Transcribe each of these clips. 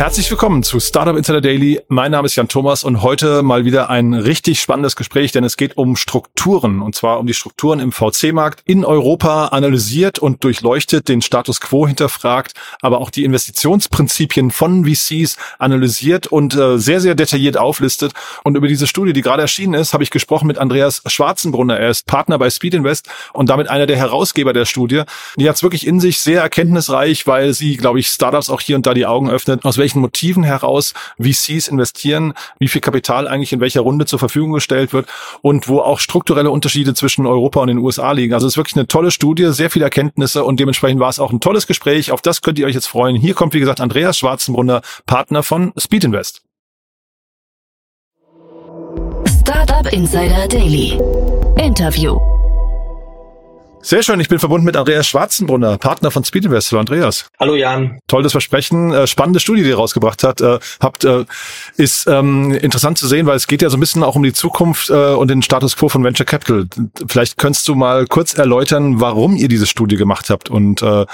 Herzlich willkommen zu Startup Insider Daily. Mein Name ist Jan Thomas und heute mal wieder ein richtig spannendes Gespräch, denn es geht um Strukturen und zwar um die Strukturen im VC-Markt in Europa analysiert und durchleuchtet, den Status quo hinterfragt, aber auch die Investitionsprinzipien von VCs analysiert und äh, sehr, sehr detailliert auflistet. Und über diese Studie, die gerade erschienen ist, habe ich gesprochen mit Andreas Schwarzenbrunner. Er ist Partner bei Speed Invest und damit einer der Herausgeber der Studie. Die hat es wirklich in sich sehr erkenntnisreich, weil sie, glaube ich, Startups auch hier und da die Augen öffnet, aus welchen welchen Motiven heraus VCs investieren, wie viel Kapital eigentlich in welcher Runde zur Verfügung gestellt wird und wo auch strukturelle Unterschiede zwischen Europa und den USA liegen. Also es ist wirklich eine tolle Studie, sehr viele Erkenntnisse und dementsprechend war es auch ein tolles Gespräch. Auf das könnt ihr euch jetzt freuen. Hier kommt, wie gesagt, Andreas Schwarzenbrunner, Partner von Speed Invest. Startup Insider Daily. Interview. Sehr schön, ich bin verbunden mit Andreas Schwarzenbrunner, Partner von Speedinvest. Hallo Andreas. Hallo Jan. Tolles Versprechen, äh, spannende Studie, die ihr rausgebracht hat, äh, habt, äh, ist ähm, interessant zu sehen, weil es geht ja so ein bisschen auch um die Zukunft äh, und den Status quo von Venture Capital. Vielleicht könntest du mal kurz erläutern, warum ihr diese Studie gemacht habt und äh,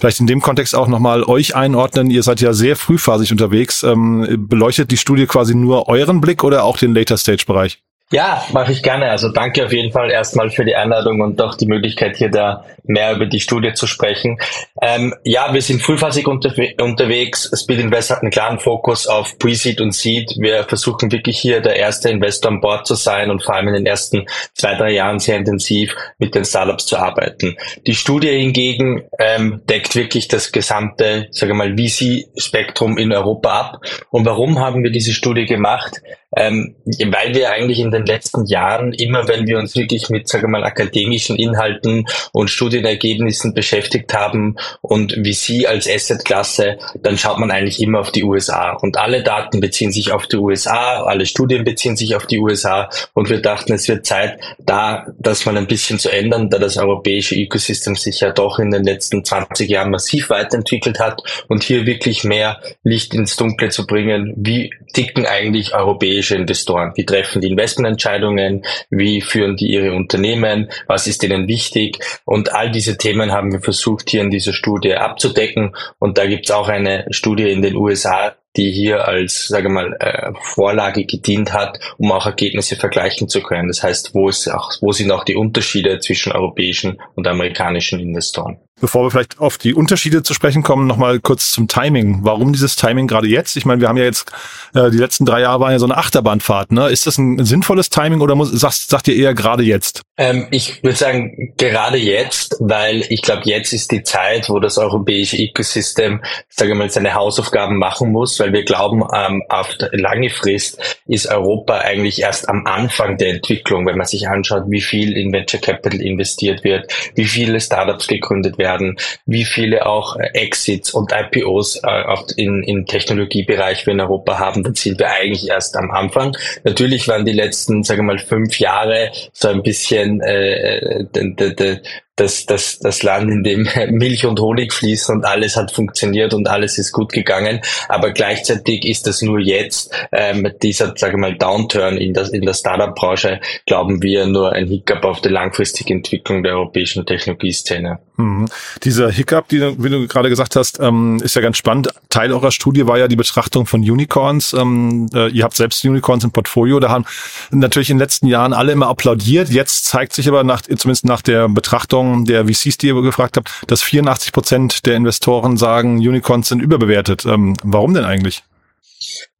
vielleicht in dem Kontext auch nochmal euch einordnen. Ihr seid ja sehr frühphasig unterwegs. Ähm, beleuchtet die Studie quasi nur euren Blick oder auch den Later-Stage-Bereich? Ja, mache ich gerne. Also danke auf jeden Fall erstmal für die Einladung und auch die Möglichkeit, hier da mehr über die Studie zu sprechen. Ähm, ja, wir sind frühphasig unterwe unterwegs. Speed Invest hat einen klaren Fokus auf Pre-Seed und Seed. Wir versuchen wirklich hier der erste Investor an Bord zu sein und vor allem in den ersten zwei, drei Jahren sehr intensiv mit den Startups zu arbeiten. Die Studie hingegen ähm, deckt wirklich das gesamte, sage mal, VC-Spektrum in Europa ab. Und warum haben wir diese Studie gemacht? Ähm, weil wir eigentlich in den letzten Jahren immer, wenn wir uns wirklich mit, sage mal, akademischen Inhalten und Studienergebnissen beschäftigt haben und wie Sie als Assetklasse, dann schaut man eigentlich immer auf die USA. Und alle Daten beziehen sich auf die USA, alle Studien beziehen sich auf die USA. Und wir dachten, es wird Zeit, da das mal ein bisschen zu ändern, da das europäische Ecosystem sich ja doch in den letzten 20 Jahren massiv weiterentwickelt hat und hier wirklich mehr Licht ins Dunkle zu bringen, wie ticken eigentlich europäische Investoren? Wie treffen die Investmententscheidungen? Wie führen die ihre Unternehmen? Was ist ihnen wichtig? Und all diese Themen haben wir versucht, hier in dieser Studie abzudecken. Und da gibt es auch eine Studie in den USA, die hier als, sage mal, äh, Vorlage gedient hat, um auch Ergebnisse vergleichen zu können. Das heißt, wo, ist auch, wo sind auch die Unterschiede zwischen europäischen und amerikanischen Investoren? Bevor wir vielleicht auf die Unterschiede zu sprechen kommen, nochmal kurz zum Timing. Warum dieses Timing gerade jetzt? Ich meine, wir haben ja jetzt, äh, die letzten drei Jahre waren ja so eine Achterbahnfahrt. Ne? Ist das ein sinnvolles Timing oder muss, sagst, sagt ihr eher gerade jetzt? Ähm, ich würde sagen, gerade jetzt, weil ich glaube, jetzt ist die Zeit, wo das europäische Ecosystem, sage ich mal, seine Hausaufgaben machen muss, weil wir glauben, ähm, auf lange Frist ist Europa eigentlich erst am Anfang der Entwicklung, wenn man sich anschaut, wie viel in Venture Capital investiert wird, wie viele Startups gegründet werden werden, wie viele auch äh, Exits und IPOs äh, auch in, im Technologiebereich wir in Europa haben, dann sind wir eigentlich erst am Anfang. Natürlich waren die letzten, sagen wir mal, fünf Jahre so ein bisschen äh, äh de, de, de, das, das, das Land, in dem Milch und Honig fließen und alles hat funktioniert und alles ist gut gegangen. Aber gleichzeitig ist das nur jetzt, ähm, dieser, sage mal, Downturn in der, in der Startup-Branche, glauben wir, nur ein Hiccup auf die langfristige Entwicklung der europäischen Technologieszene. Mhm. Dieser Hiccup, die, wie du gerade gesagt hast, ähm, ist ja ganz spannend. Teil eurer Studie war ja die Betrachtung von Unicorns. Ähm, äh, ihr habt selbst Unicorns im Portfolio. Da haben natürlich in den letzten Jahren alle immer applaudiert. Jetzt zeigt sich aber nach, zumindest nach der Betrachtung Bewertung der VCs, die ihr gefragt habt, dass 84 Prozent der Investoren sagen, Unicorns sind überbewertet. Ähm, warum denn eigentlich?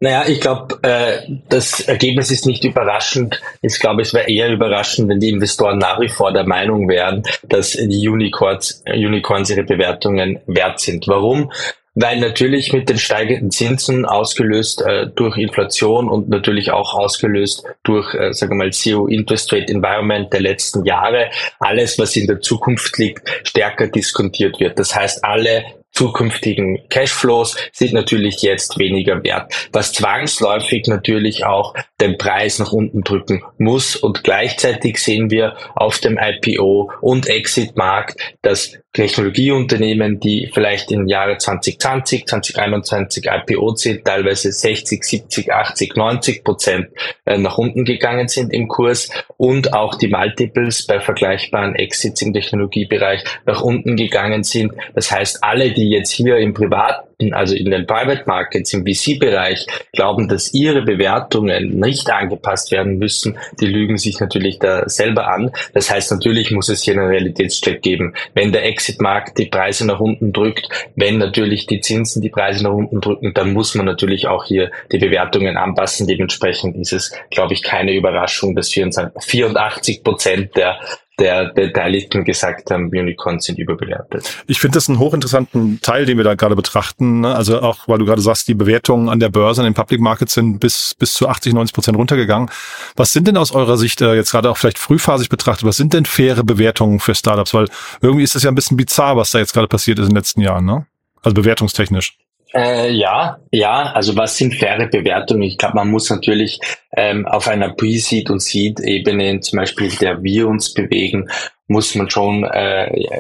Naja, ich glaube, äh, das Ergebnis ist nicht überraschend. Ich glaube, es wäre eher überraschend, wenn die Investoren nach wie vor der Meinung wären, dass die Unicorns, Unicorns ihre Bewertungen wert sind. Warum? Weil natürlich mit den steigenden Zinsen ausgelöst äh, durch Inflation und natürlich auch ausgelöst durch, äh, sagen wir mal, CEO Interest Rate Environment der letzten Jahre, alles, was in der Zukunft liegt, stärker diskontiert wird. Das heißt, alle zukünftigen Cashflows sind natürlich jetzt weniger wert, was zwangsläufig natürlich auch den Preis nach unten drücken muss. Und gleichzeitig sehen wir auf dem IPO und Exit-Markt, dass Technologieunternehmen, die vielleicht im Jahre 2020, 2021 IPO sind, teilweise 60, 70, 80, 90 Prozent äh, nach unten gegangen sind im Kurs und auch die Multiples bei vergleichbaren Exits im Technologiebereich nach unten gegangen sind. Das heißt, alle, die jetzt hier im Privat also in den Private Markets, im VC-Bereich, glauben, dass ihre Bewertungen nicht angepasst werden müssen, die lügen sich natürlich da selber an. Das heißt, natürlich muss es hier einen Realitätscheck geben. Wenn der Exit-Markt die Preise nach unten drückt, wenn natürlich die Zinsen die Preise nach unten drücken, dann muss man natürlich auch hier die Bewertungen anpassen. Dementsprechend ist es, glaube ich, keine Überraschung, dass 84 Prozent der der Beteiligten gesagt haben, Unicorns sind überbewertet. Ich finde das einen hochinteressanten Teil, den wir da gerade betrachten. Ne? Also auch, weil du gerade sagst, die Bewertungen an der Börse, an den Public Markets sind bis, bis zu 80, 90 Prozent runtergegangen. Was sind denn aus eurer Sicht, äh, jetzt gerade auch vielleicht frühphasig betrachtet, was sind denn faire Bewertungen für Startups? Weil irgendwie ist es ja ein bisschen bizarr, was da jetzt gerade passiert ist in den letzten Jahren, ne? Also bewertungstechnisch. Äh, ja, ja, also was sind faire Bewertungen? Ich glaube, man muss natürlich ähm, auf einer Pre-Seed- und Seed-Ebene, zum Beispiel der wir uns bewegen, muss man schon äh,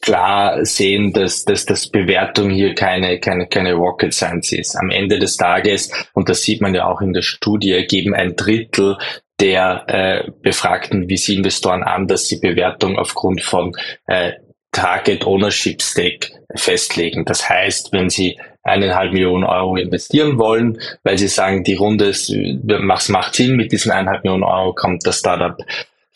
klar sehen, dass, dass das Bewertung hier keine, keine, keine Rocket Science ist. Am Ende des Tages, und das sieht man ja auch in der Studie, geben ein Drittel der äh, befragten VC-Investoren an, dass sie Bewertung aufgrund von äh, Target Ownership Stake festlegen. Das heißt, wenn Sie eineinhalb Millionen Euro investieren wollen, weil Sie sagen, die Runde ist, macht Sinn, mit diesen eineinhalb Millionen Euro kommt das Startup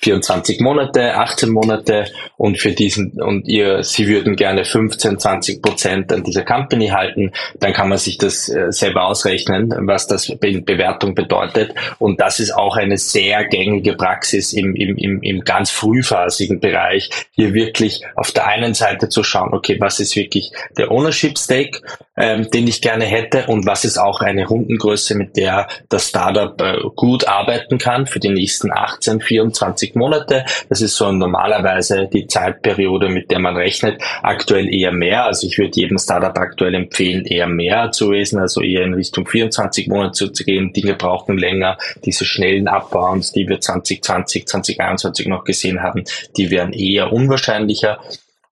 24 Monate, 18 Monate und für diesen und ihr, sie würden gerne 15, 20 Prozent an dieser Company halten, dann kann man sich das äh, selber ausrechnen, was das in Bewertung bedeutet. Und das ist auch eine sehr gängige Praxis im, im, im, im ganz frühphasigen Bereich, hier wirklich auf der einen Seite zu schauen, okay, was ist wirklich der Ownership Stake, ähm, den ich gerne hätte und was ist auch eine Rundengröße, mit der das Startup äh, gut arbeiten kann für die nächsten 18, 24 Monate. Das ist so normalerweise die Zeitperiode, mit der man rechnet. Aktuell eher mehr. Also ich würde jedem Startup aktuell empfehlen, eher mehr zu lesen, also eher in Richtung 24 Monate zu gehen. Dinge brauchen länger. Diese schnellen Abbauens, die wir 2020, 2021 noch gesehen haben, die wären eher unwahrscheinlicher.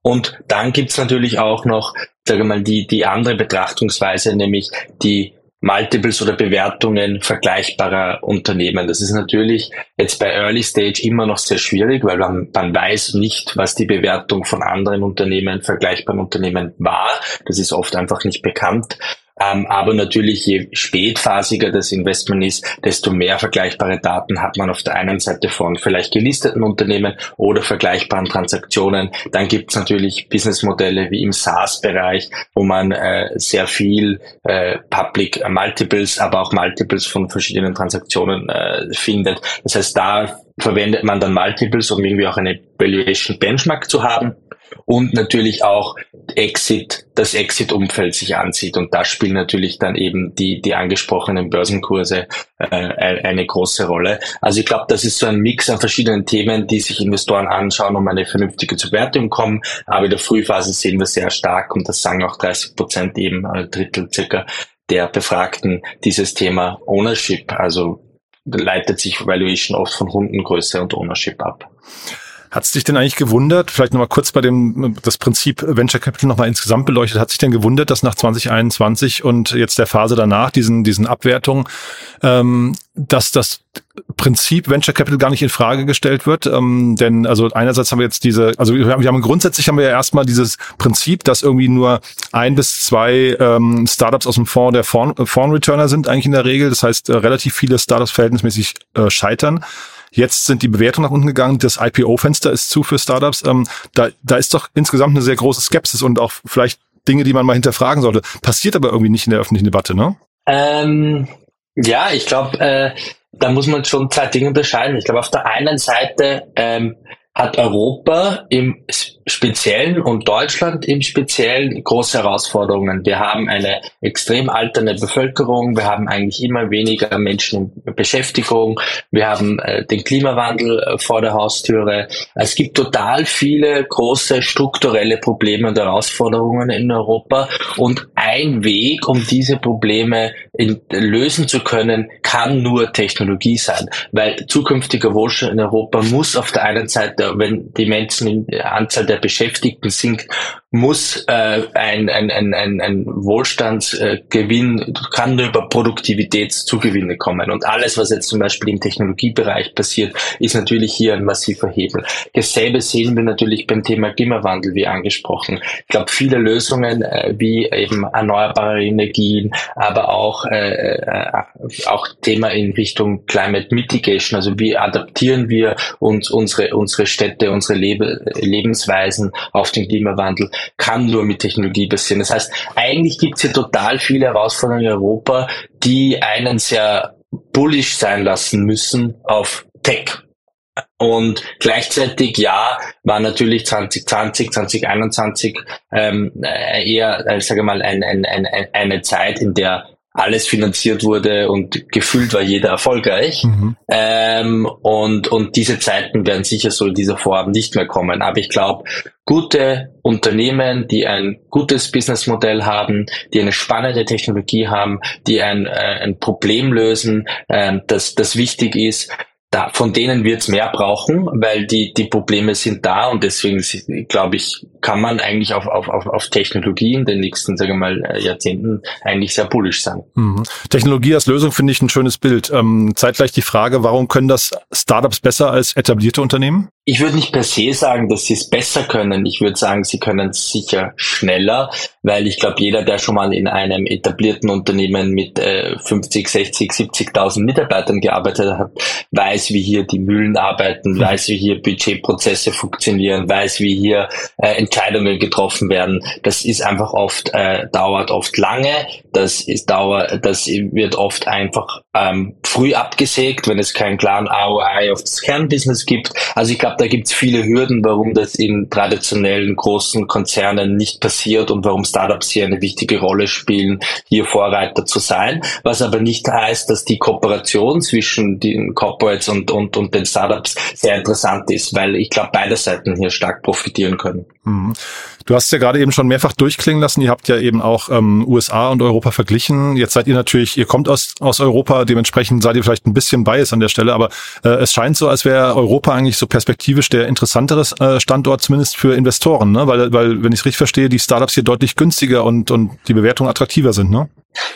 Und dann gibt's natürlich auch noch, sage wir mal, die, die andere Betrachtungsweise, nämlich die Multiples oder Bewertungen vergleichbarer Unternehmen. Das ist natürlich jetzt bei Early Stage immer noch sehr schwierig, weil man, man weiß nicht, was die Bewertung von anderen Unternehmen, vergleichbaren Unternehmen war. Das ist oft einfach nicht bekannt. Ähm, aber natürlich, je spätphasiger das Investment ist, desto mehr vergleichbare Daten hat man auf der einen Seite von vielleicht gelisteten Unternehmen oder vergleichbaren Transaktionen. Dann gibt es natürlich Businessmodelle wie im SaaS-Bereich, wo man äh, sehr viel äh, Public Multiples, aber auch Multiples von verschiedenen Transaktionen äh, findet. Das heißt, da verwendet man dann Multiples, um irgendwie auch eine Valuation Benchmark zu haben und natürlich auch Exit, das Exit-Umfeld sich ansieht. Und da spielen natürlich dann eben die, die angesprochenen Börsenkurse äh, eine große Rolle. Also ich glaube, das ist so ein Mix an verschiedenen Themen, die sich Investoren anschauen, um eine vernünftige Bewertung kommen. Aber in der Frühphase sehen wir sehr stark, und das sagen auch 30 Prozent eben, ein Drittel circa der Befragten, dieses Thema Ownership, also leitet sich Valuation oft von Rundengröße und Ownership ab. Hat es dich denn eigentlich gewundert, vielleicht nochmal kurz bei dem, das Prinzip Venture Capital nochmal insgesamt beleuchtet, hat sich denn gewundert, dass nach 2021 und jetzt der Phase danach, diesen, diesen Abwertungen, ähm, dass das Prinzip Venture Capital gar nicht in Frage gestellt wird. Ähm, denn also einerseits haben wir jetzt diese, also wir haben, wir haben grundsätzlich haben wir ja erstmal dieses Prinzip, dass irgendwie nur ein bis zwei ähm, Startups aus dem Fonds der Fonds-Returner sind eigentlich in der Regel. Das heißt, äh, relativ viele Startups verhältnismäßig äh, scheitern. Jetzt sind die Bewertungen nach unten gegangen, das IPO-Fenster ist zu für Startups. Ähm, da, da ist doch insgesamt eine sehr große Skepsis und auch vielleicht Dinge, die man mal hinterfragen sollte. Passiert aber irgendwie nicht in der öffentlichen Debatte, ne? Ähm, ja, ich glaube, äh, da muss man schon zwei Dinge unterscheiden. Ich glaube, auf der einen Seite ähm, hat Europa im Speziellen und Deutschland im Speziellen große Herausforderungen. Wir haben eine extrem alternde Bevölkerung, wir haben eigentlich immer weniger Menschen in Beschäftigung, wir haben äh, den Klimawandel äh, vor der Haustüre. Es gibt total viele große strukturelle Probleme und Herausforderungen in Europa und ein Weg, um diese Probleme in, lösen zu können, kann nur Technologie sein, weil zukünftiger Wohlstand in Europa muss auf der einen Seite, wenn die Menschen in Anzahl der Beschäftigten sinkt, muss äh, ein, ein, ein, ein, ein Wohlstandsgewinn, kann nur über Produktivitätszugewinne kommen. Und alles, was jetzt zum Beispiel im Technologiebereich passiert, ist natürlich hier ein massiver Hebel. Dasselbe sehen wir natürlich beim Thema Klimawandel, wie angesprochen. Ich glaube, viele Lösungen äh, wie eben erneuerbare Energien, aber auch, äh, äh, auch Thema in Richtung Climate Mitigation, also wie adaptieren wir uns unsere, unsere Städte, unsere Lebe Lebensweisen auf den Klimawandel, kann nur mit Technologie passieren. Das heißt, eigentlich gibt es hier total viele Herausforderungen in Europa, die einen sehr bullish sein lassen müssen auf Tech. Und gleichzeitig, ja, war natürlich 2020, 2021 ähm, eher, äh, sage mal, ein, ein, ein, eine Zeit, in der alles finanziert wurde und gefühlt war jeder erfolgreich. Mhm. Ähm, und, und diese Zeiten werden sicher so in dieser Form nicht mehr kommen. Aber ich glaube, gute Unternehmen, die ein gutes Businessmodell haben, die eine spannende Technologie haben, die ein, äh, ein Problem lösen, äh, das, das wichtig ist, da, von denen wird es mehr brauchen, weil die, die Probleme sind da und deswegen glaube ich, kann man eigentlich auf, auf, auf, auf Technologie in den nächsten, sagen wir mal, äh, Jahrzehnten eigentlich sehr bullisch sein. Mhm. Technologie als Lösung finde ich ein schönes Bild. Ähm, zeitgleich die Frage, warum können das Startups besser als etablierte Unternehmen? Ich würde nicht per se sagen, dass sie es besser können. Ich würde sagen, sie können es sicher schneller, weil ich glaube, jeder, der schon mal in einem etablierten Unternehmen mit äh, 50, 60, 70.000 Mitarbeitern gearbeitet hat, weiß, wie hier die Mühlen arbeiten, mhm. weiß, wie hier Budgetprozesse funktionieren, weiß, wie hier äh, Entscheidungen getroffen werden. Das ist einfach oft, äh, dauert oft lange. Das ist dauer, das wird oft einfach ähm, früh abgesägt, wenn es keinen klaren ROI auf das Kernbusiness gibt. Also ich glaube, da gibt es viele Hürden, warum das in traditionellen großen Konzernen nicht passiert und warum Startups hier eine wichtige Rolle spielen, hier Vorreiter zu sein. Was aber nicht heißt, dass die Kooperation zwischen den Corporates und, und, und den Startups sehr interessant ist, weil ich glaube, beide Seiten hier stark profitieren können. Mhm. Du hast ja gerade eben schon mehrfach durchklingen lassen. Ihr habt ja eben auch ähm, USA und Europa verglichen. Jetzt seid ihr natürlich, ihr kommt aus, aus Europa, dementsprechend seid ihr vielleicht ein bisschen bias an der Stelle, aber äh, es scheint so, als wäre Europa eigentlich so perspektivisch der interessantere äh, Standort, zumindest für Investoren, ne? Weil, weil, wenn ich es richtig verstehe, die Startups hier deutlich günstiger und, und die Bewertungen attraktiver sind, ne?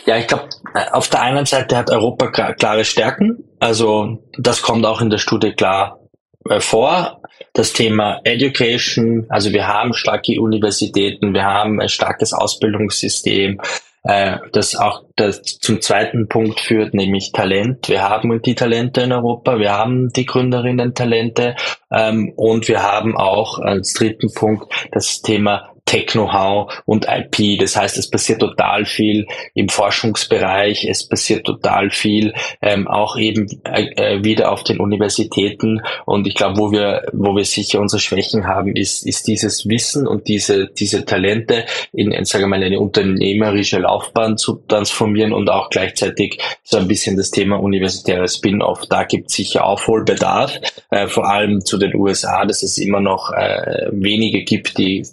Ja, ich glaube, auf der einen Seite hat Europa klare Stärken. Also das kommt auch in der Studie klar äh, vor. Das Thema Education, also wir haben starke Universitäten, wir haben ein starkes Ausbildungssystem, äh, das auch das zum zweiten Punkt führt, nämlich Talent. Wir haben die Talente in Europa, wir haben die Gründerinnen Talente ähm, und wir haben auch als dritten Punkt das Thema Tech-Know-how und IP. Das heißt, es passiert total viel im Forschungsbereich, es passiert total viel ähm, auch eben äh, äh, wieder auf den Universitäten. Und ich glaube, wo wir, wo wir sicher unsere Schwächen haben, ist, ist dieses Wissen und diese, diese Talente in, in sage mal, eine unternehmerische Laufbahn zu transformieren und auch gleichzeitig so ein bisschen das Thema universitäre Spin-off. Da gibt es sicher Aufholbedarf, äh, vor allem zu den USA, dass es immer noch äh, wenige gibt, die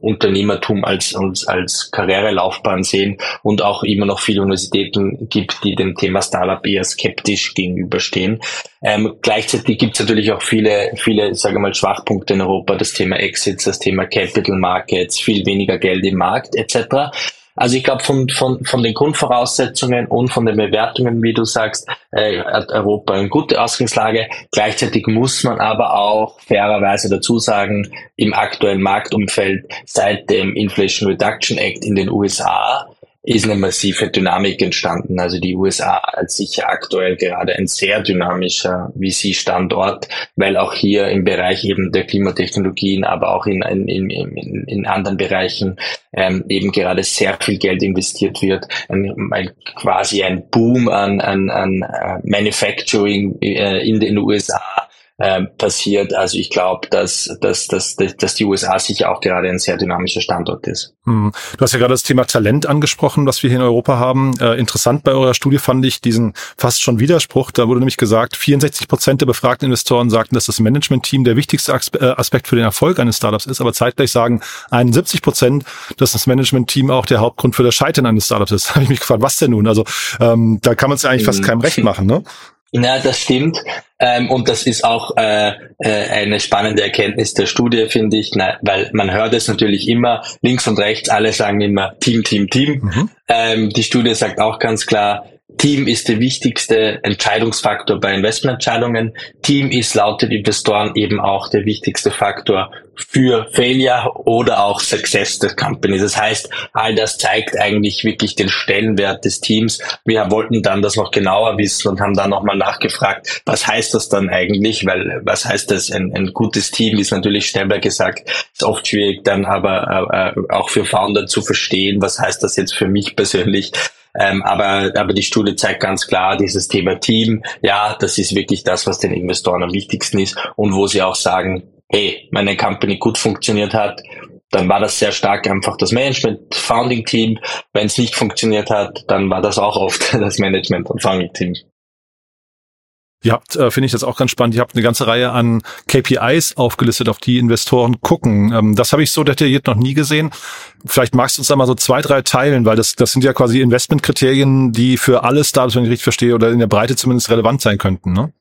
Unternehmertum als, als, als Karrierelaufbahn sehen und auch immer noch viele Universitäten gibt, die dem Thema Startup eher skeptisch gegenüberstehen. Ähm, gleichzeitig gibt es natürlich auch viele, viele, sage mal, Schwachpunkte in Europa, das Thema Exits, das Thema Capital Markets, viel weniger Geld im Markt etc. Also ich glaube, von, von, von den Grundvoraussetzungen und von den Bewertungen, wie du sagst, äh, hat Europa eine gute Ausgangslage. Gleichzeitig muss man aber auch fairerweise dazu sagen, im aktuellen Marktumfeld seit dem Inflation Reduction Act in den USA ist eine massive Dynamik entstanden. Also die USA als sicher aktuell gerade ein sehr dynamischer VC-Standort, weil auch hier im Bereich eben der Klimatechnologien, aber auch in, in, in, in anderen Bereichen ähm, eben gerade sehr viel Geld investiert wird. Ein, ein, quasi ein Boom an, an, an uh, Manufacturing äh, in den USA äh, passiert. Also ich glaube, dass, dass, dass, dass die USA sicher auch gerade ein sehr dynamischer Standort ist. Hm. Du hast ja gerade das Thema Talent angesprochen, was wir hier in Europa haben. Äh, interessant bei eurer Studie fand ich diesen fast schon Widerspruch. Da wurde nämlich gesagt, 64 Prozent der befragten Investoren sagten, dass das Management-Team der wichtigste äh, Aspekt für den Erfolg eines Startups ist, aber zeitgleich sagen 71 Prozent, dass das Management-Team auch der Hauptgrund für das Scheitern eines Startups ist. Da habe ich mich gefragt, was denn nun? Also ähm, da kann man es eigentlich fast hm. keinem recht machen, ne? Ja, das stimmt. Ähm, und das ist auch äh, äh, eine spannende Erkenntnis der Studie, finde ich, na, weil man hört es natürlich immer, links und rechts, alle sagen immer Team, Team, Team. Mhm. Ähm, die Studie sagt auch ganz klar, Team ist der wichtigste Entscheidungsfaktor bei Investmententscheidungen. Team ist laut den Investoren eben auch der wichtigste Faktor für Failure oder auch Success des Company. Das heißt, all das zeigt eigentlich wirklich den Stellenwert des Teams. Wir wollten dann das noch genauer wissen und haben dann nochmal nachgefragt, was heißt das dann eigentlich? Weil was heißt das? Ein, ein gutes Team ist natürlich schneller gesagt, ist oft schwierig dann aber äh, auch für Founder zu verstehen, was heißt das jetzt für mich persönlich? Ähm, aber, aber die Studie zeigt ganz klar, dieses Thema Team, ja, das ist wirklich das, was den Investoren am wichtigsten ist und wo sie auch sagen, hey, meine Company gut funktioniert hat, dann war das sehr stark einfach das Management, Founding Team. Wenn es nicht funktioniert hat, dann war das auch oft das Management und Founding Team. Ihr habt, äh, finde ich das auch ganz spannend, ihr habt eine ganze Reihe an KPIs aufgelistet, auf die Investoren gucken. Ähm, das habe ich so detailliert noch nie gesehen. Vielleicht magst du uns da mal so zwei, drei teilen, weil das, das sind ja quasi Investmentkriterien, die für alle Startups, wenn ich richtig verstehe, oder in der Breite zumindest relevant sein könnten, ne?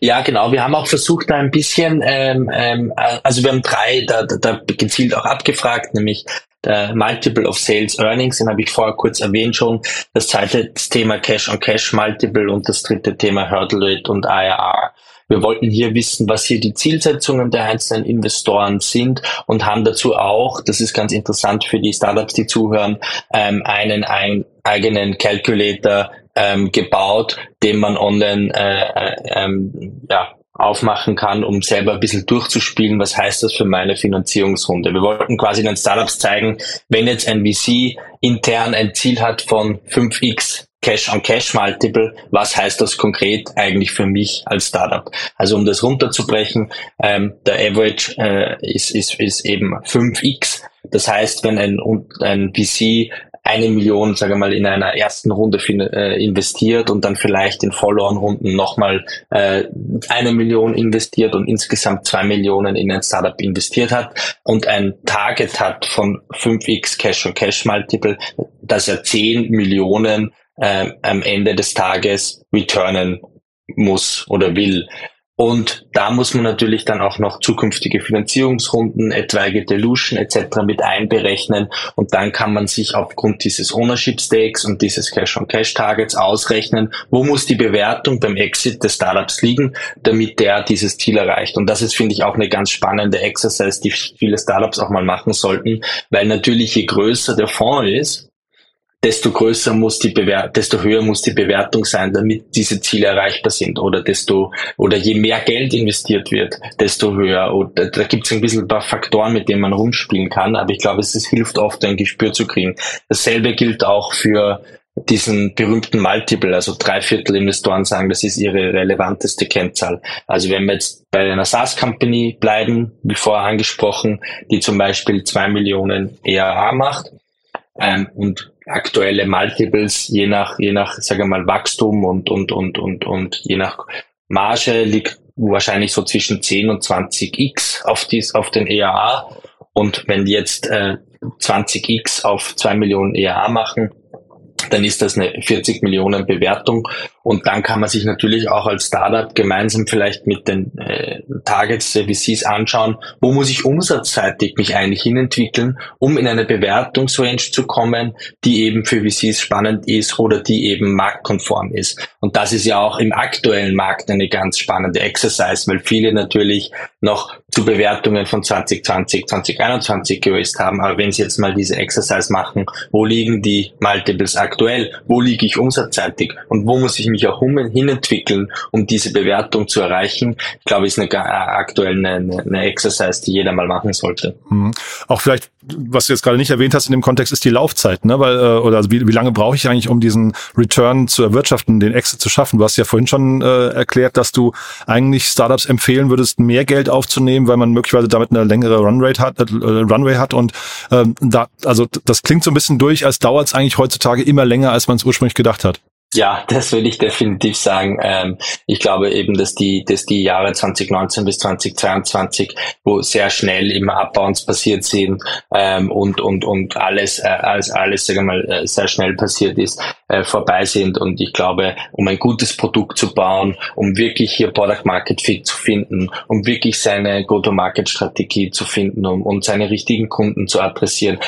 Ja, genau. Wir haben auch versucht, da ein bisschen, ähm, ähm, also wir haben drei da, da, gezielt auch abgefragt, nämlich der Multiple of Sales Earnings, den habe ich vorher kurz erwähnt schon. Das zweite Thema Cash on Cash Multiple und das dritte Thema Hurdle Rate und IRR. Wir wollten hier wissen, was hier die Zielsetzungen der einzelnen Investoren sind und haben dazu auch, das ist ganz interessant für die Startups, die zuhören, ähm, einen ein, eigenen Calculator ähm, gebaut, den man online äh, äh, ähm, ja, aufmachen kann, um selber ein bisschen durchzuspielen, was heißt das für meine Finanzierungsrunde. Wir wollten quasi den Startups zeigen, wenn jetzt ein VC intern ein Ziel hat von 5x Cash on Cash Multiple, was heißt das konkret eigentlich für mich als Startup? Also um das runterzubrechen, ähm, der Average äh, ist, ist, ist eben 5x. Das heißt, wenn ein, ein VC eine Million, sage mal, in einer ersten Runde äh, investiert und dann vielleicht in Follow-on-Runden nochmal äh, eine Million investiert und insgesamt zwei Millionen in ein Startup investiert hat und ein Target hat von 5x Cash und Cash Multiple, dass er 10 Millionen äh, am Ende des Tages returnen muss oder will. Und da muss man natürlich dann auch noch zukünftige Finanzierungsrunden, etwaige Dilution etc. mit einberechnen. Und dann kann man sich aufgrund dieses Ownership Stakes und dieses Cash-on-Cash-Targets ausrechnen, wo muss die Bewertung beim Exit des Startups liegen, damit der dieses Ziel erreicht. Und das ist, finde ich, auch eine ganz spannende Exercise, die viele Startups auch mal machen sollten, weil natürlich je größer der Fonds ist, desto größer muss die Bewertung, desto höher muss die Bewertung sein, damit diese Ziele erreichbar sind. Oder desto, oder je mehr Geld investiert wird, desto höher. Oder da gibt es ein bisschen ein paar Faktoren, mit denen man rumspielen kann. Aber ich glaube, es, es hilft oft, ein Gespür zu kriegen. Dasselbe gilt auch für diesen berühmten Multiple, also drei Viertel Investoren sagen, das ist ihre relevanteste Kennzahl. Also wenn wir jetzt bei einer SaaS-Company bleiben, wie vorher angesprochen, die zum Beispiel zwei Millionen ERA macht ähm, und aktuelle Multiples, je nach, je nach, sage mal, Wachstum und, und, und, und, und je nach Marge liegt wahrscheinlich so zwischen 10 und 20x auf dies, auf den EAA. Und wenn jetzt äh, 20x auf 2 Millionen EAA machen, dann ist das eine 40 Millionen Bewertung und dann kann man sich natürlich auch als Startup gemeinsam vielleicht mit den äh, Targets der VCs anschauen, wo muss ich umsatzseitig mich eigentlich hinentwickeln, um in eine Bewertungsrange zu kommen, die eben für VCs spannend ist oder die eben marktkonform ist. Und das ist ja auch im aktuellen Markt eine ganz spannende Exercise, weil viele natürlich noch zu Bewertungen von 2020, 2021 geröst haben. Aber wenn Sie jetzt mal diese Exercise machen, wo liegen die Multiples aktuell? Wo liege ich umsatzseitig? Und wo muss ich mich auch hinentwickeln, um diese Bewertung zu erreichen? Ich glaube, ist eine, aktuell eine, eine Exercise, die jeder mal machen sollte. Mhm. Auch vielleicht, was du jetzt gerade nicht erwähnt hast in dem Kontext, ist die Laufzeit, ne? Weil, äh, oder also wie, wie lange brauche ich eigentlich, um diesen Return zu erwirtschaften, den Exit zu schaffen? Du hast ja vorhin schon äh, erklärt, dass du eigentlich Startups empfehlen würdest, mehr Geld aufzunehmen, weil man möglicherweise damit eine längere Runrate hat, äh, Runway hat. Und ähm, da, also das klingt so ein bisschen durch, als dauert es eigentlich heutzutage immer länger, als man es ursprünglich gedacht hat. Ja, das würde ich definitiv sagen. Ähm, ich glaube eben, dass die, dass die Jahre 2019 bis 2022, wo sehr schnell immer Abbauens passiert sind ähm, und und und alles äh, alles alles sagen wir mal äh, sehr schnell passiert ist, äh, vorbei sind. Und ich glaube, um ein gutes Produkt zu bauen, um wirklich hier Product Market Fit zu finden, um wirklich seine Go-to-Market-Strategie zu finden, um, um seine richtigen Kunden zu adressieren,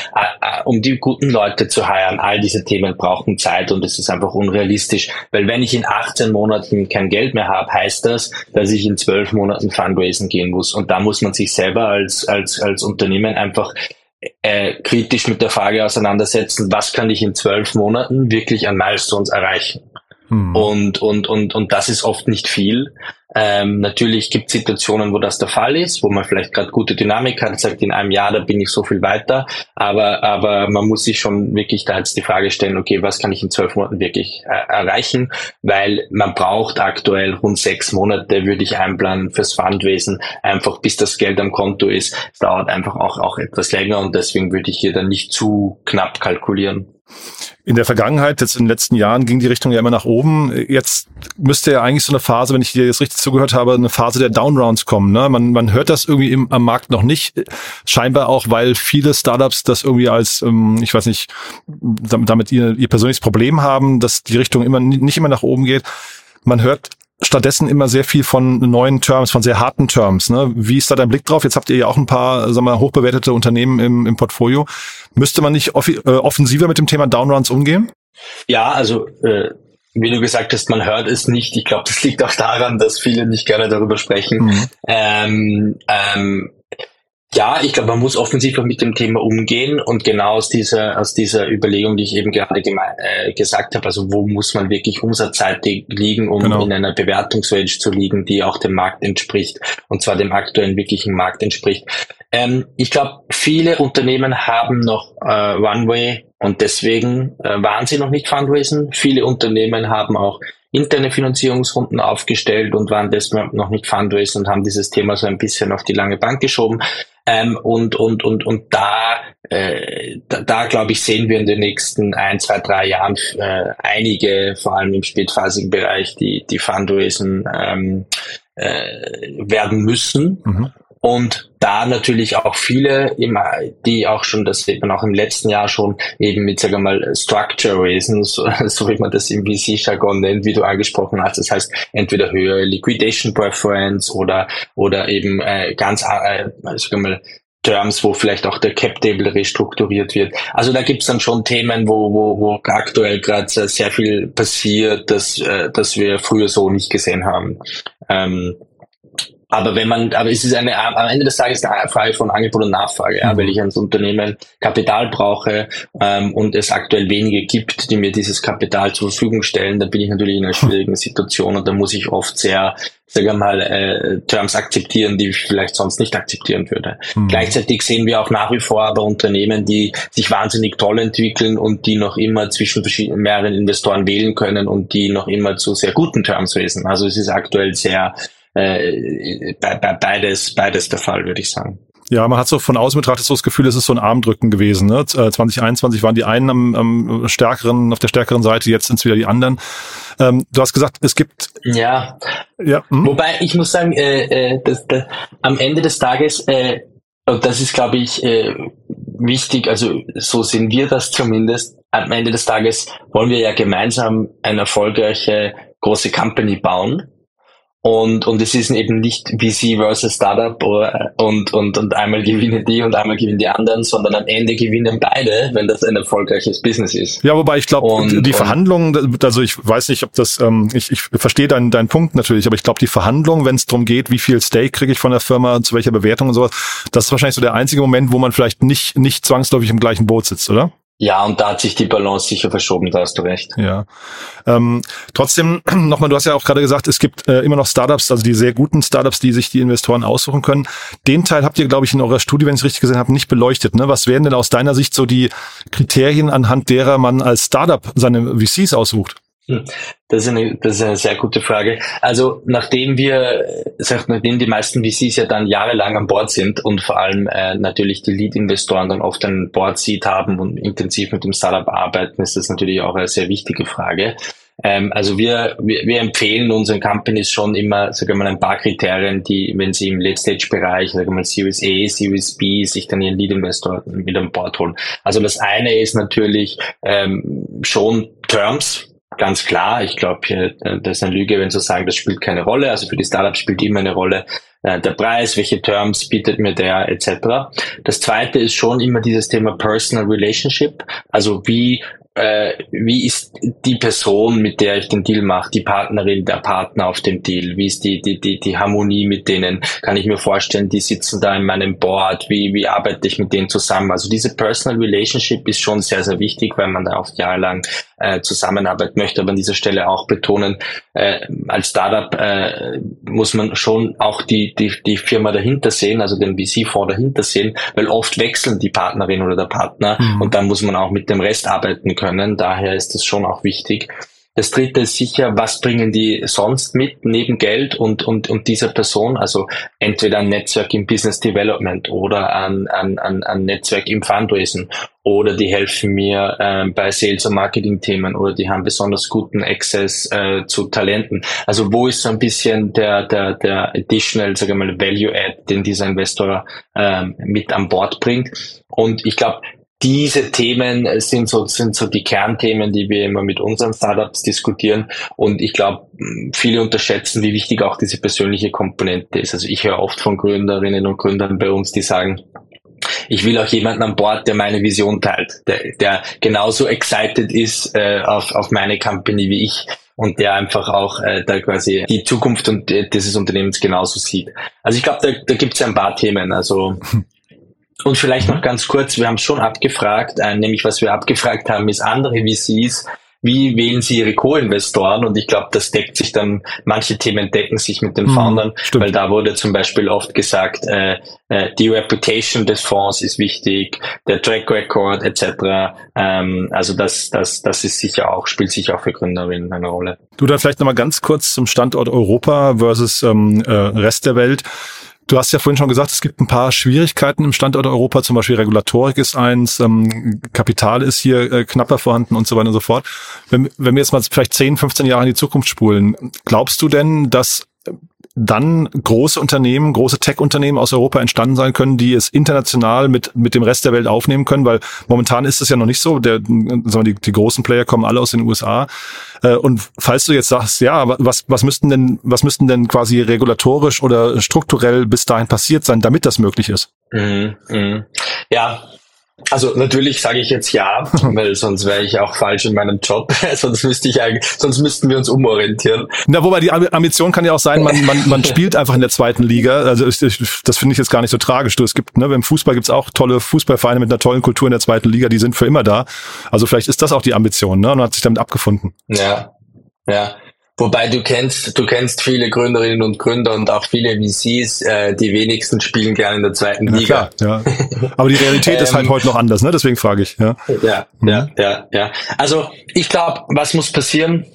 um die guten Leute zu heiren, all diese Themen brauchen Zeit und es ist einfach unrealistisch realistisch, weil wenn ich in 18 Monaten kein Geld mehr habe, heißt das, dass ich in 12 Monaten Fundraising gehen muss. Und da muss man sich selber als, als, als Unternehmen einfach äh, kritisch mit der Frage auseinandersetzen, was kann ich in zwölf Monaten wirklich an Milestones erreichen? Hm. Und, und, und, und das ist oft nicht viel. Ähm, natürlich gibt es Situationen, wo das der Fall ist, wo man vielleicht gerade gute Dynamik hat, sagt in einem Jahr, da bin ich so viel weiter, aber, aber man muss sich schon wirklich da jetzt die Frage stellen, okay, was kann ich in zwölf Monaten wirklich äh, erreichen, weil man braucht aktuell rund sechs Monate, würde ich einplanen fürs Fundwesen, einfach bis das Geld am Konto ist. Es dauert einfach auch, auch etwas länger und deswegen würde ich hier dann nicht zu knapp kalkulieren. In der Vergangenheit, jetzt in den letzten Jahren, ging die Richtung ja immer nach oben. Jetzt müsste ja eigentlich so eine Phase, wenn ich dir jetzt richtig zugehört habe, eine Phase der Downrounds kommen. Ne? Man, man hört das irgendwie im, am Markt noch nicht. Scheinbar auch, weil viele Startups das irgendwie als, ähm, ich weiß nicht, damit ihr, ihr persönliches Problem haben, dass die Richtung immer nicht immer nach oben geht. Man hört stattdessen immer sehr viel von neuen Terms, von sehr harten Terms. Ne? Wie ist da dein Blick drauf? Jetzt habt ihr ja auch ein paar, sagen wir, hochbewertete Unternehmen im, im Portfolio. Müsste man nicht off äh, offensiver mit dem Thema Downruns umgehen? Ja, also äh, wie du gesagt hast, man hört es nicht. Ich glaube, das liegt auch daran, dass viele nicht gerne darüber sprechen. Mhm. Ähm, ähm, ja, ich glaube, man muss offensiv auch mit dem Thema umgehen und genau aus dieser, aus dieser Überlegung, die ich eben gerade äh, gesagt habe, also wo muss man wirklich umsatzseitig liegen, um genau. in einer Bewertungsrange zu liegen, die auch dem Markt entspricht und zwar dem aktuellen wirklichen Markt entspricht. Ähm, ich glaube, viele Unternehmen haben noch äh, Runway und deswegen äh, waren sie noch nicht Fundraising. Viele Unternehmen haben auch interne Finanzierungsrunden aufgestellt und waren deshalb noch nicht Fundraising und haben dieses Thema so ein bisschen auf die lange Bank geschoben. Ähm, und, und, und, und da, äh, da, da glaube ich, sehen wir in den nächsten ein, zwei, drei Jahren äh, einige, vor allem im spätphasigen Bereich, die, die Fundraising ähm, äh, werden müssen. Mhm. Und da natürlich auch viele, immer, die auch schon, das sieht man auch im letzten Jahr schon, eben mit, sagen wir mal, Structure Reasons, so, wie man das im VC-Jargon nennt, wie du angesprochen hast. Das heißt, entweder höhere Liquidation Preference oder, oder eben äh, ganz, äh, sagen wir mal, Terms, wo vielleicht auch der Cap-Table restrukturiert wird. Also da gibt's dann schon Themen, wo, wo, wo aktuell gerade sehr viel passiert, dass, äh, dass wir früher so nicht gesehen haben. Ähm, aber wenn man, aber es ist eine, am Ende des Tages eine Frage von Angebot und Nachfrage, ja, mhm. weil ich als Unternehmen Kapital brauche ähm, und es aktuell wenige gibt, die mir dieses Kapital zur Verfügung stellen, dann bin ich natürlich in einer schwierigen Situation und da muss ich oft sehr, sagen wir mal, äh, Terms akzeptieren, die ich vielleicht sonst nicht akzeptieren würde. Mhm. Gleichzeitig sehen wir auch nach wie vor aber Unternehmen, die sich wahnsinnig toll entwickeln und die noch immer zwischen verschiedenen mehreren Investoren wählen können und die noch immer zu sehr guten Terms lesen. Also es ist aktuell sehr äh, beides, beides der Fall, würde ich sagen. Ja, man hat so von außen betrachtet so das Gefühl, es ist so ein Armdrücken gewesen. Ne? 2021 äh, waren die einen am, am stärkeren, auf der stärkeren Seite, jetzt sind es wieder die anderen. Ähm, du hast gesagt, es gibt. Ja. ja hm? Wobei ich muss sagen, äh, äh, das, das, am Ende des Tages, äh, und das ist, glaube ich, äh, wichtig, also so sehen wir das zumindest. Am Ende des Tages wollen wir ja gemeinsam eine erfolgreiche große Company bauen und, und es ist eben nicht VC versus Startup und, und, und einmal gewinnen die und einmal gewinnen die anderen, sondern am Ende gewinnen beide, wenn das ein erfolgreiches Business ist. Ja, wobei ich glaube, die Verhandlungen, also ich weiß nicht, ob das, ähm, ich, ich verstehe deinen, deinen Punkt natürlich, aber ich glaube, die Verhandlungen, wenn es darum geht, wie viel Stake kriege ich von der Firma, zu welcher Bewertung und sowas, das ist wahrscheinlich so der einzige Moment, wo man vielleicht nicht, nicht zwangsläufig im gleichen Boot sitzt, oder? Ja, und da hat sich die Balance sicher verschoben, da hast du recht. Ja. Ähm, trotzdem, nochmal, du hast ja auch gerade gesagt, es gibt äh, immer noch Startups, also die sehr guten Startups, die sich die Investoren aussuchen können. Den Teil habt ihr, glaube ich, in eurer Studie, wenn ich es richtig gesehen habe, nicht beleuchtet. Ne? Was wären denn aus deiner Sicht so die Kriterien, anhand derer man als Startup seine VCs aussucht? Hm. Das ist, eine, das ist eine sehr gute Frage. Also nachdem wir, sagt, nachdem die meisten VCs ja dann jahrelang an Bord sind und vor allem äh, natürlich die Lead-Investoren dann oft ein Board-Seat haben und intensiv mit dem Startup arbeiten, ist das natürlich auch eine sehr wichtige Frage. Ähm, also wir, wir, wir empfehlen unseren Companies schon immer, sagen wir mal, ein paar Kriterien, die, wenn sie im Late-Stage-Bereich, sagen wir mal Series A, Series B, sich dann ihren Lead-Investor mit an Bord holen. Also das eine ist natürlich ähm, schon Terms, ganz klar. Ich glaube, das ist eine Lüge, wenn zu sagen, das spielt keine Rolle. Also für die Startups spielt immer eine Rolle äh, der Preis, welche Terms bietet mir der etc. Das zweite ist schon immer dieses Thema Personal Relationship. Also wie äh, wie ist die Person, mit der ich den Deal mache, die Partnerin, der Partner auf dem Deal? Wie ist die, die, die, die Harmonie mit denen? Kann ich mir vorstellen, die sitzen da in meinem Board? Wie, wie arbeite ich mit denen zusammen? Also diese Personal Relationship ist schon sehr, sehr wichtig, weil man da oft jahrelang äh, zusammenarbeit möchte. Aber an dieser Stelle auch betonen, äh, als Startup äh, muss man schon auch die, die, die Firma dahinter sehen, also den VC-Fonds dahinter sehen, weil oft wechseln die Partnerin oder der Partner mhm. und dann muss man auch mit dem Rest arbeiten können. Daher ist das schon auch wichtig. Das dritte ist sicher, was bringen die sonst mit neben Geld und, und, und dieser Person? Also entweder ein Netzwerk im Business Development oder ein, ein, ein, ein Netzwerk im Fundraising oder die helfen mir äh, bei Sales- und Marketing-Themen oder die haben besonders guten Access äh, zu Talenten. Also wo ist so ein bisschen der, der, der additional, sage mal, Value-Add, den dieser Investor äh, mit an Bord bringt? Und ich glaube, diese Themen sind so, sind so die Kernthemen, die wir immer mit unseren Startups diskutieren. Und ich glaube, viele unterschätzen, wie wichtig auch diese persönliche Komponente ist. Also ich höre oft von Gründerinnen und Gründern bei uns, die sagen, ich will auch jemanden an Bord, der meine Vision teilt, der, der genauso excited ist äh, auf, auf meine Company wie ich und der einfach auch äh, da quasi die Zukunft und äh, dieses Unternehmens genauso sieht. Also ich glaube, da, da gibt es ein paar Themen. Also Und vielleicht noch ganz kurz, wir haben es schon abgefragt, äh, nämlich was wir abgefragt haben, ist andere VCs, wie wählen sie ihre Co-Investoren? Und ich glaube, das deckt sich dann, manche Themen decken sich mit den mhm, Foundern, stimmt. weil da wurde zum Beispiel oft gesagt, äh, äh, die Reputation des Fonds ist wichtig, der Track Record etc. Ähm, also das, das, das ist sicher auch, spielt sicher auch für Gründerinnen eine Rolle. Du da vielleicht nochmal ganz kurz zum Standort Europa versus ähm, äh, Rest der Welt. Du hast ja vorhin schon gesagt, es gibt ein paar Schwierigkeiten im Standort Europa, zum Beispiel Regulatorik ist eins, ähm, Kapital ist hier äh, knapper vorhanden und so weiter und so fort. Wenn, wenn wir jetzt mal vielleicht 10, 15 Jahre in die Zukunft spulen, glaubst du denn, dass dann große Unternehmen, große Tech-Unternehmen aus Europa entstanden sein können, die es international mit, mit dem Rest der Welt aufnehmen können, weil momentan ist es ja noch nicht so. Der, sagen wir, die, die großen Player kommen alle aus den USA. Äh, und falls du jetzt sagst, ja, was, was müssten denn, was müssten denn quasi regulatorisch oder strukturell bis dahin passiert sein, damit das möglich ist? Mhm, mh. Ja, also natürlich sage ich jetzt ja, weil sonst wäre ich auch falsch in meinem Job. sonst müsste ich eigentlich, sonst müssten wir uns umorientieren. Na, wobei die Ambition kann ja auch sein, man, man, man spielt einfach in der zweiten Liga. Also ich, ich, das finde ich jetzt gar nicht so tragisch. Du, es gibt, ne, beim Fußball gibt's auch tolle Fußballvereine mit einer tollen Kultur in der zweiten Liga, die sind für immer da. Also vielleicht ist das auch die Ambition, ne? Und hat sich damit abgefunden. Ja, ja. Wobei du kennst, du kennst viele Gründerinnen und Gründer und auch viele VCs, äh, die wenigsten spielen gerne in der zweiten ja, Liga. Klar, ja. Aber die Realität ist halt ähm, heute noch anders, ne? Deswegen frage ich. Ja, ja, mhm. ja, ja, ja. Also ich glaube, was muss passieren?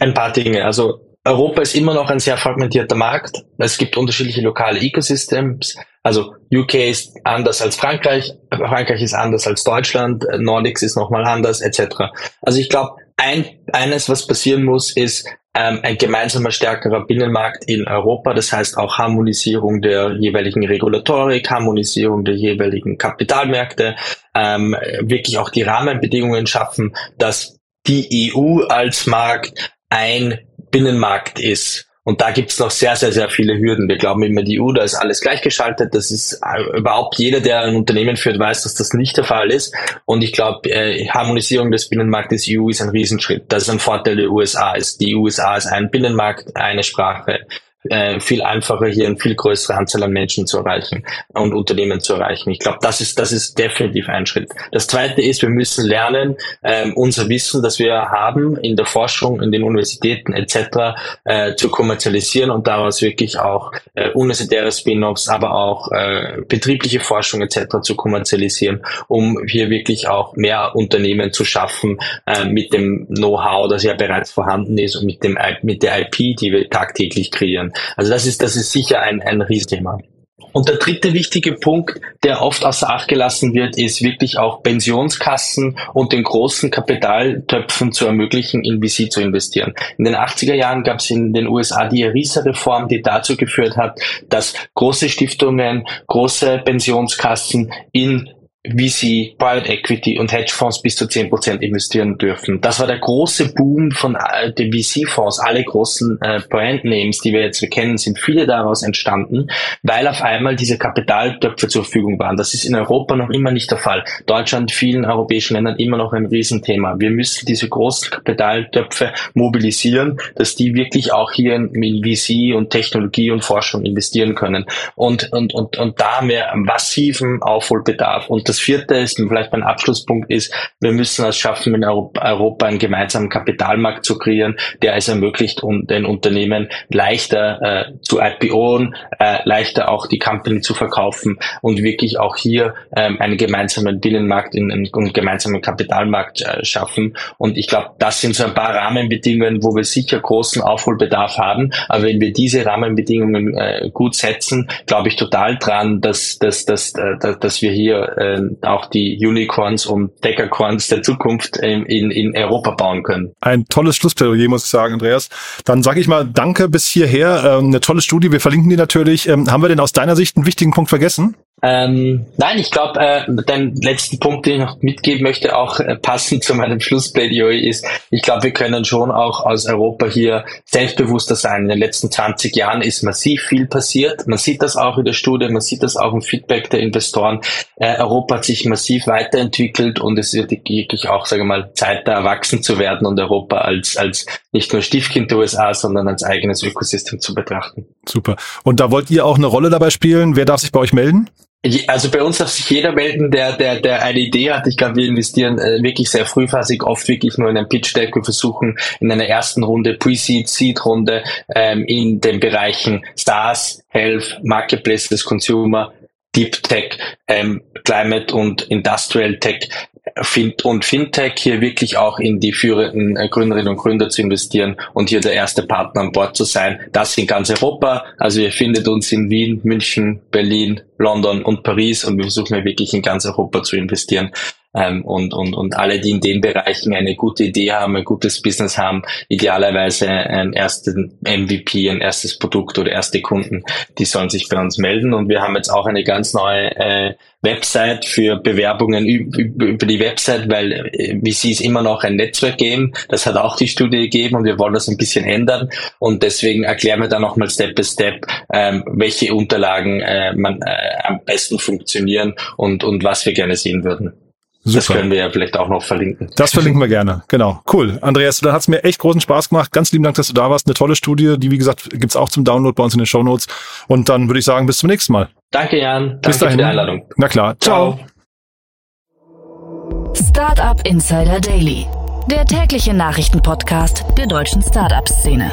Ein paar Dinge. Also Europa ist immer noch ein sehr fragmentierter Markt. Es gibt unterschiedliche lokale Ecosystems. Also UK ist anders als Frankreich, Frankreich ist anders als Deutschland, Nordics ist nochmal anders, etc. Also ich glaube, ein, eines, was passieren muss, ist ähm, ein gemeinsamer stärkerer Binnenmarkt in Europa. Das heißt auch Harmonisierung der jeweiligen Regulatorik, Harmonisierung der jeweiligen Kapitalmärkte, ähm, wirklich auch die Rahmenbedingungen schaffen, dass die EU als Markt ein Binnenmarkt ist und da gibt's noch sehr, sehr, sehr viele Hürden. Wir glauben immer, die EU, da ist alles gleichgeschaltet. Das ist äh, überhaupt jeder, der ein Unternehmen führt, weiß, dass das nicht der Fall ist. Und ich glaube, äh, Harmonisierung des Binnenmarktes EU ist ein Riesenschritt. Das ist ein Vorteil der USA. Ist. Die USA ist ein Binnenmarkt, eine Sprache äh, viel einfacher, hier eine viel größere Anzahl an Menschen zu erreichen und Unternehmen zu erreichen. Ich glaube, das ist, das ist definitiv ein Schritt. Das zweite ist, wir müssen lernen, ähm, unser Wissen, das wir haben in der Forschung, in den Universitäten etc. Äh, zu kommerzialisieren und daraus wirklich auch äh, universitäre Spin-offs, aber auch äh, betriebliche Forschung etc. zu kommerzialisieren, um hier wirklich auch mehr Unternehmen zu schaffen äh, mit dem Know-how, das ja bereits vorhanden ist und mit dem mit der IP, die wir tagtäglich kreieren. Also das ist, das ist sicher ein, ein Riesenthema. Und der dritte wichtige Punkt, der oft außer Acht gelassen wird, ist wirklich auch Pensionskassen und den großen Kapitaltöpfen zu ermöglichen, in VC zu investieren. In den 80er Jahren gab es in den USA die ERISA-Reform, die dazu geführt hat, dass große Stiftungen, große Pensionskassen in VC, Private Equity und Hedgefonds bis zu 10% investieren dürfen. Das war der große Boom von den VC-Fonds. Alle großen äh, Brand-Names, die wir jetzt kennen, sind viele daraus entstanden, weil auf einmal diese Kapitaltöpfe zur Verfügung waren. Das ist in Europa noch immer nicht der Fall. Deutschland, vielen europäischen Ländern immer noch ein Riesenthema. Wir müssen diese großen Kapitaltöpfe mobilisieren, dass die wirklich auch hier in, in VC und Technologie und Forschung investieren können. Und, und, und, und da haben wir massiven Aufholbedarf. Und das das vierte ist, vielleicht mein Abschlusspunkt ist, wir müssen es schaffen, in Europa einen gemeinsamen Kapitalmarkt zu kreieren, der es ermöglicht, um den Unternehmen leichter äh, zu IPOen, äh, leichter auch die Company zu verkaufen und wirklich auch hier ähm, einen gemeinsamen Binnenmarkt in einen, gemeinsamen Kapitalmarkt äh, schaffen. Und ich glaube, das sind so ein paar Rahmenbedingungen, wo wir sicher großen Aufholbedarf haben. Aber wenn wir diese Rahmenbedingungen äh, gut setzen, glaube ich total dran, dass, dass, dass, dass, dass wir hier äh, auch die Unicorns und Deckercorns der Zukunft ähm, in, in Europa bauen können. Ein tolles Schlussplädoyer, muss ich sagen, Andreas. Dann sage ich mal Danke bis hierher. Ähm, eine tolle Studie, wir verlinken die natürlich. Ähm, haben wir denn aus deiner Sicht einen wichtigen Punkt vergessen? Ähm, nein, ich glaube, äh, den letzten Punkt, den ich noch mitgeben möchte, auch äh, passend zu meinem Schlussplädoyer ist, ich glaube, wir können schon auch aus Europa hier selbstbewusster sein. In den letzten 20 Jahren ist massiv viel passiert. Man sieht das auch in der Studie, man sieht das auch im Feedback der Investoren. Äh, Europa hat sich massiv weiterentwickelt und es wird wirklich auch, sage ich mal, Zeit da erwachsen zu werden und Europa als, als nicht nur Stiefkind der USA, sondern als eigenes Ökosystem zu betrachten. Super. Und da wollt ihr auch eine Rolle dabei spielen? Wer darf sich bei euch melden? Also bei uns darf sich jeder melden, der, der, der eine Idee hat. Ich glaube, wir investieren äh, wirklich sehr frühphasig, oft wirklich nur in einem Pitch-Deck. Wir versuchen in einer ersten Runde, Pre-Seed, Seed-Runde, ähm, in den Bereichen SaaS, Health, Marketplaces, Consumer, Deep Tech, ähm, Climate und Industrial Tech und Fintech hier wirklich auch in die führenden äh, Gründerinnen und Gründer zu investieren und hier der erste Partner an Bord zu sein. Das in ganz Europa. Also ihr findet uns in Wien, München, Berlin, London und Paris und wir versuchen wirklich in ganz Europa zu investieren. Ähm, und, und, und alle, die in den Bereichen eine gute Idee haben, ein gutes Business haben, idealerweise ein erstes MVP, ein erstes Produkt oder erste Kunden, die sollen sich bei uns melden. Und wir haben jetzt auch eine ganz neue äh, Website für Bewerbungen über die Website, weil äh, VC ist immer noch ein Netzwerk-Game. Das hat auch die Studie gegeben und wir wollen das ein bisschen ändern. Und deswegen erklären wir da nochmal Step by Step, ähm, welche Unterlagen äh, man äh, am besten funktionieren und, und was wir gerne sehen würden. Super. Das können wir ja vielleicht auch noch verlinken. Das verlinken wir gerne, genau. Cool. Andreas, dann hat es mir echt großen Spaß gemacht. Ganz lieben Dank, dass du da warst. Eine tolle Studie, die wie gesagt gibt's auch zum Download bei uns in den Show Notes. Und dann würde ich sagen, bis zum nächsten Mal. Danke, Jan. Danke bis dahin. für die Einladung. Na klar. Ciao. Startup Insider Daily, der tägliche Nachrichtenpodcast der deutschen Startup-Szene.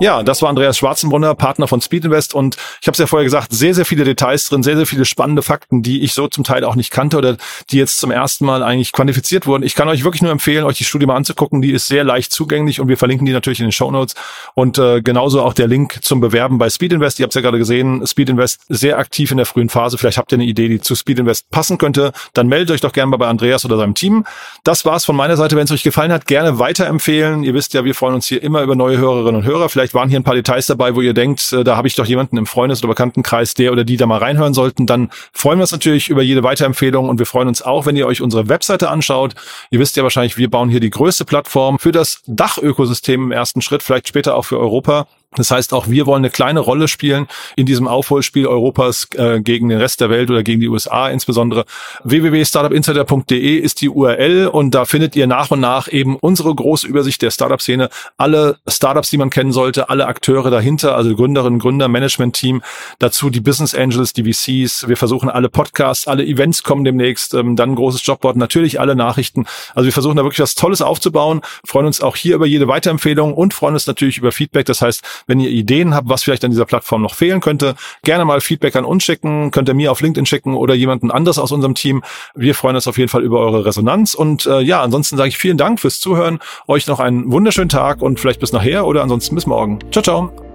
Ja, das war Andreas Schwarzenbrunner, Partner von Speed Invest und ich habe es ja vorher gesagt, sehr, sehr viele Details drin, sehr, sehr viele spannende Fakten, die ich so zum Teil auch nicht kannte oder die jetzt zum ersten Mal eigentlich quantifiziert wurden. Ich kann euch wirklich nur empfehlen, euch die Studie mal anzugucken, die ist sehr leicht zugänglich und wir verlinken die natürlich in den Show Notes und äh, genauso auch der Link zum Bewerben bei Speed Invest. Ihr habt es ja gerade gesehen, Speed Invest sehr aktiv in der frühen Phase. Vielleicht habt ihr eine Idee, die zu Speed Invest passen könnte. Dann meldet euch doch gerne mal bei Andreas oder seinem Team. Das war's von meiner Seite. Wenn es euch gefallen hat, gerne weiterempfehlen. Ihr wisst ja, wir freuen uns hier immer über neue Hörerinnen und Hörer. Vielleicht waren hier ein paar Details dabei, wo ihr denkt, äh, da habe ich doch jemanden im Freundes- oder Bekanntenkreis, der oder die da mal reinhören sollten, dann freuen wir uns natürlich über jede Weiterempfehlung und wir freuen uns auch, wenn ihr euch unsere Webseite anschaut. Ihr wisst ja wahrscheinlich, wir bauen hier die größte Plattform für das Dachökosystem im ersten Schritt, vielleicht später auch für Europa. Das heißt, auch wir wollen eine kleine Rolle spielen in diesem Aufholspiel Europas äh, gegen den Rest der Welt oder gegen die USA insbesondere. www.startupinsider.de ist die URL und da findet ihr nach und nach eben unsere große Übersicht der Startup-Szene, alle Startups, die man kennen sollte, alle Akteure dahinter, also Gründerinnen, Gründer, Management-Team, dazu die Business Angels, die VCs. Wir versuchen alle Podcasts, alle Events kommen demnächst, ähm, dann großes Jobboard, natürlich alle Nachrichten. Also wir versuchen da wirklich was Tolles aufzubauen, freuen uns auch hier über jede Weiterempfehlung und freuen uns natürlich über Feedback. Das heißt, wenn ihr Ideen habt, was vielleicht an dieser Plattform noch fehlen könnte, gerne mal Feedback an uns schicken, könnt ihr mir auf LinkedIn schicken oder jemanden anders aus unserem Team. Wir freuen uns auf jeden Fall über eure Resonanz und äh, ja, ansonsten sage ich vielen Dank fürs Zuhören, euch noch einen wunderschönen Tag und vielleicht bis nachher oder ansonsten bis morgen. Ciao, ciao.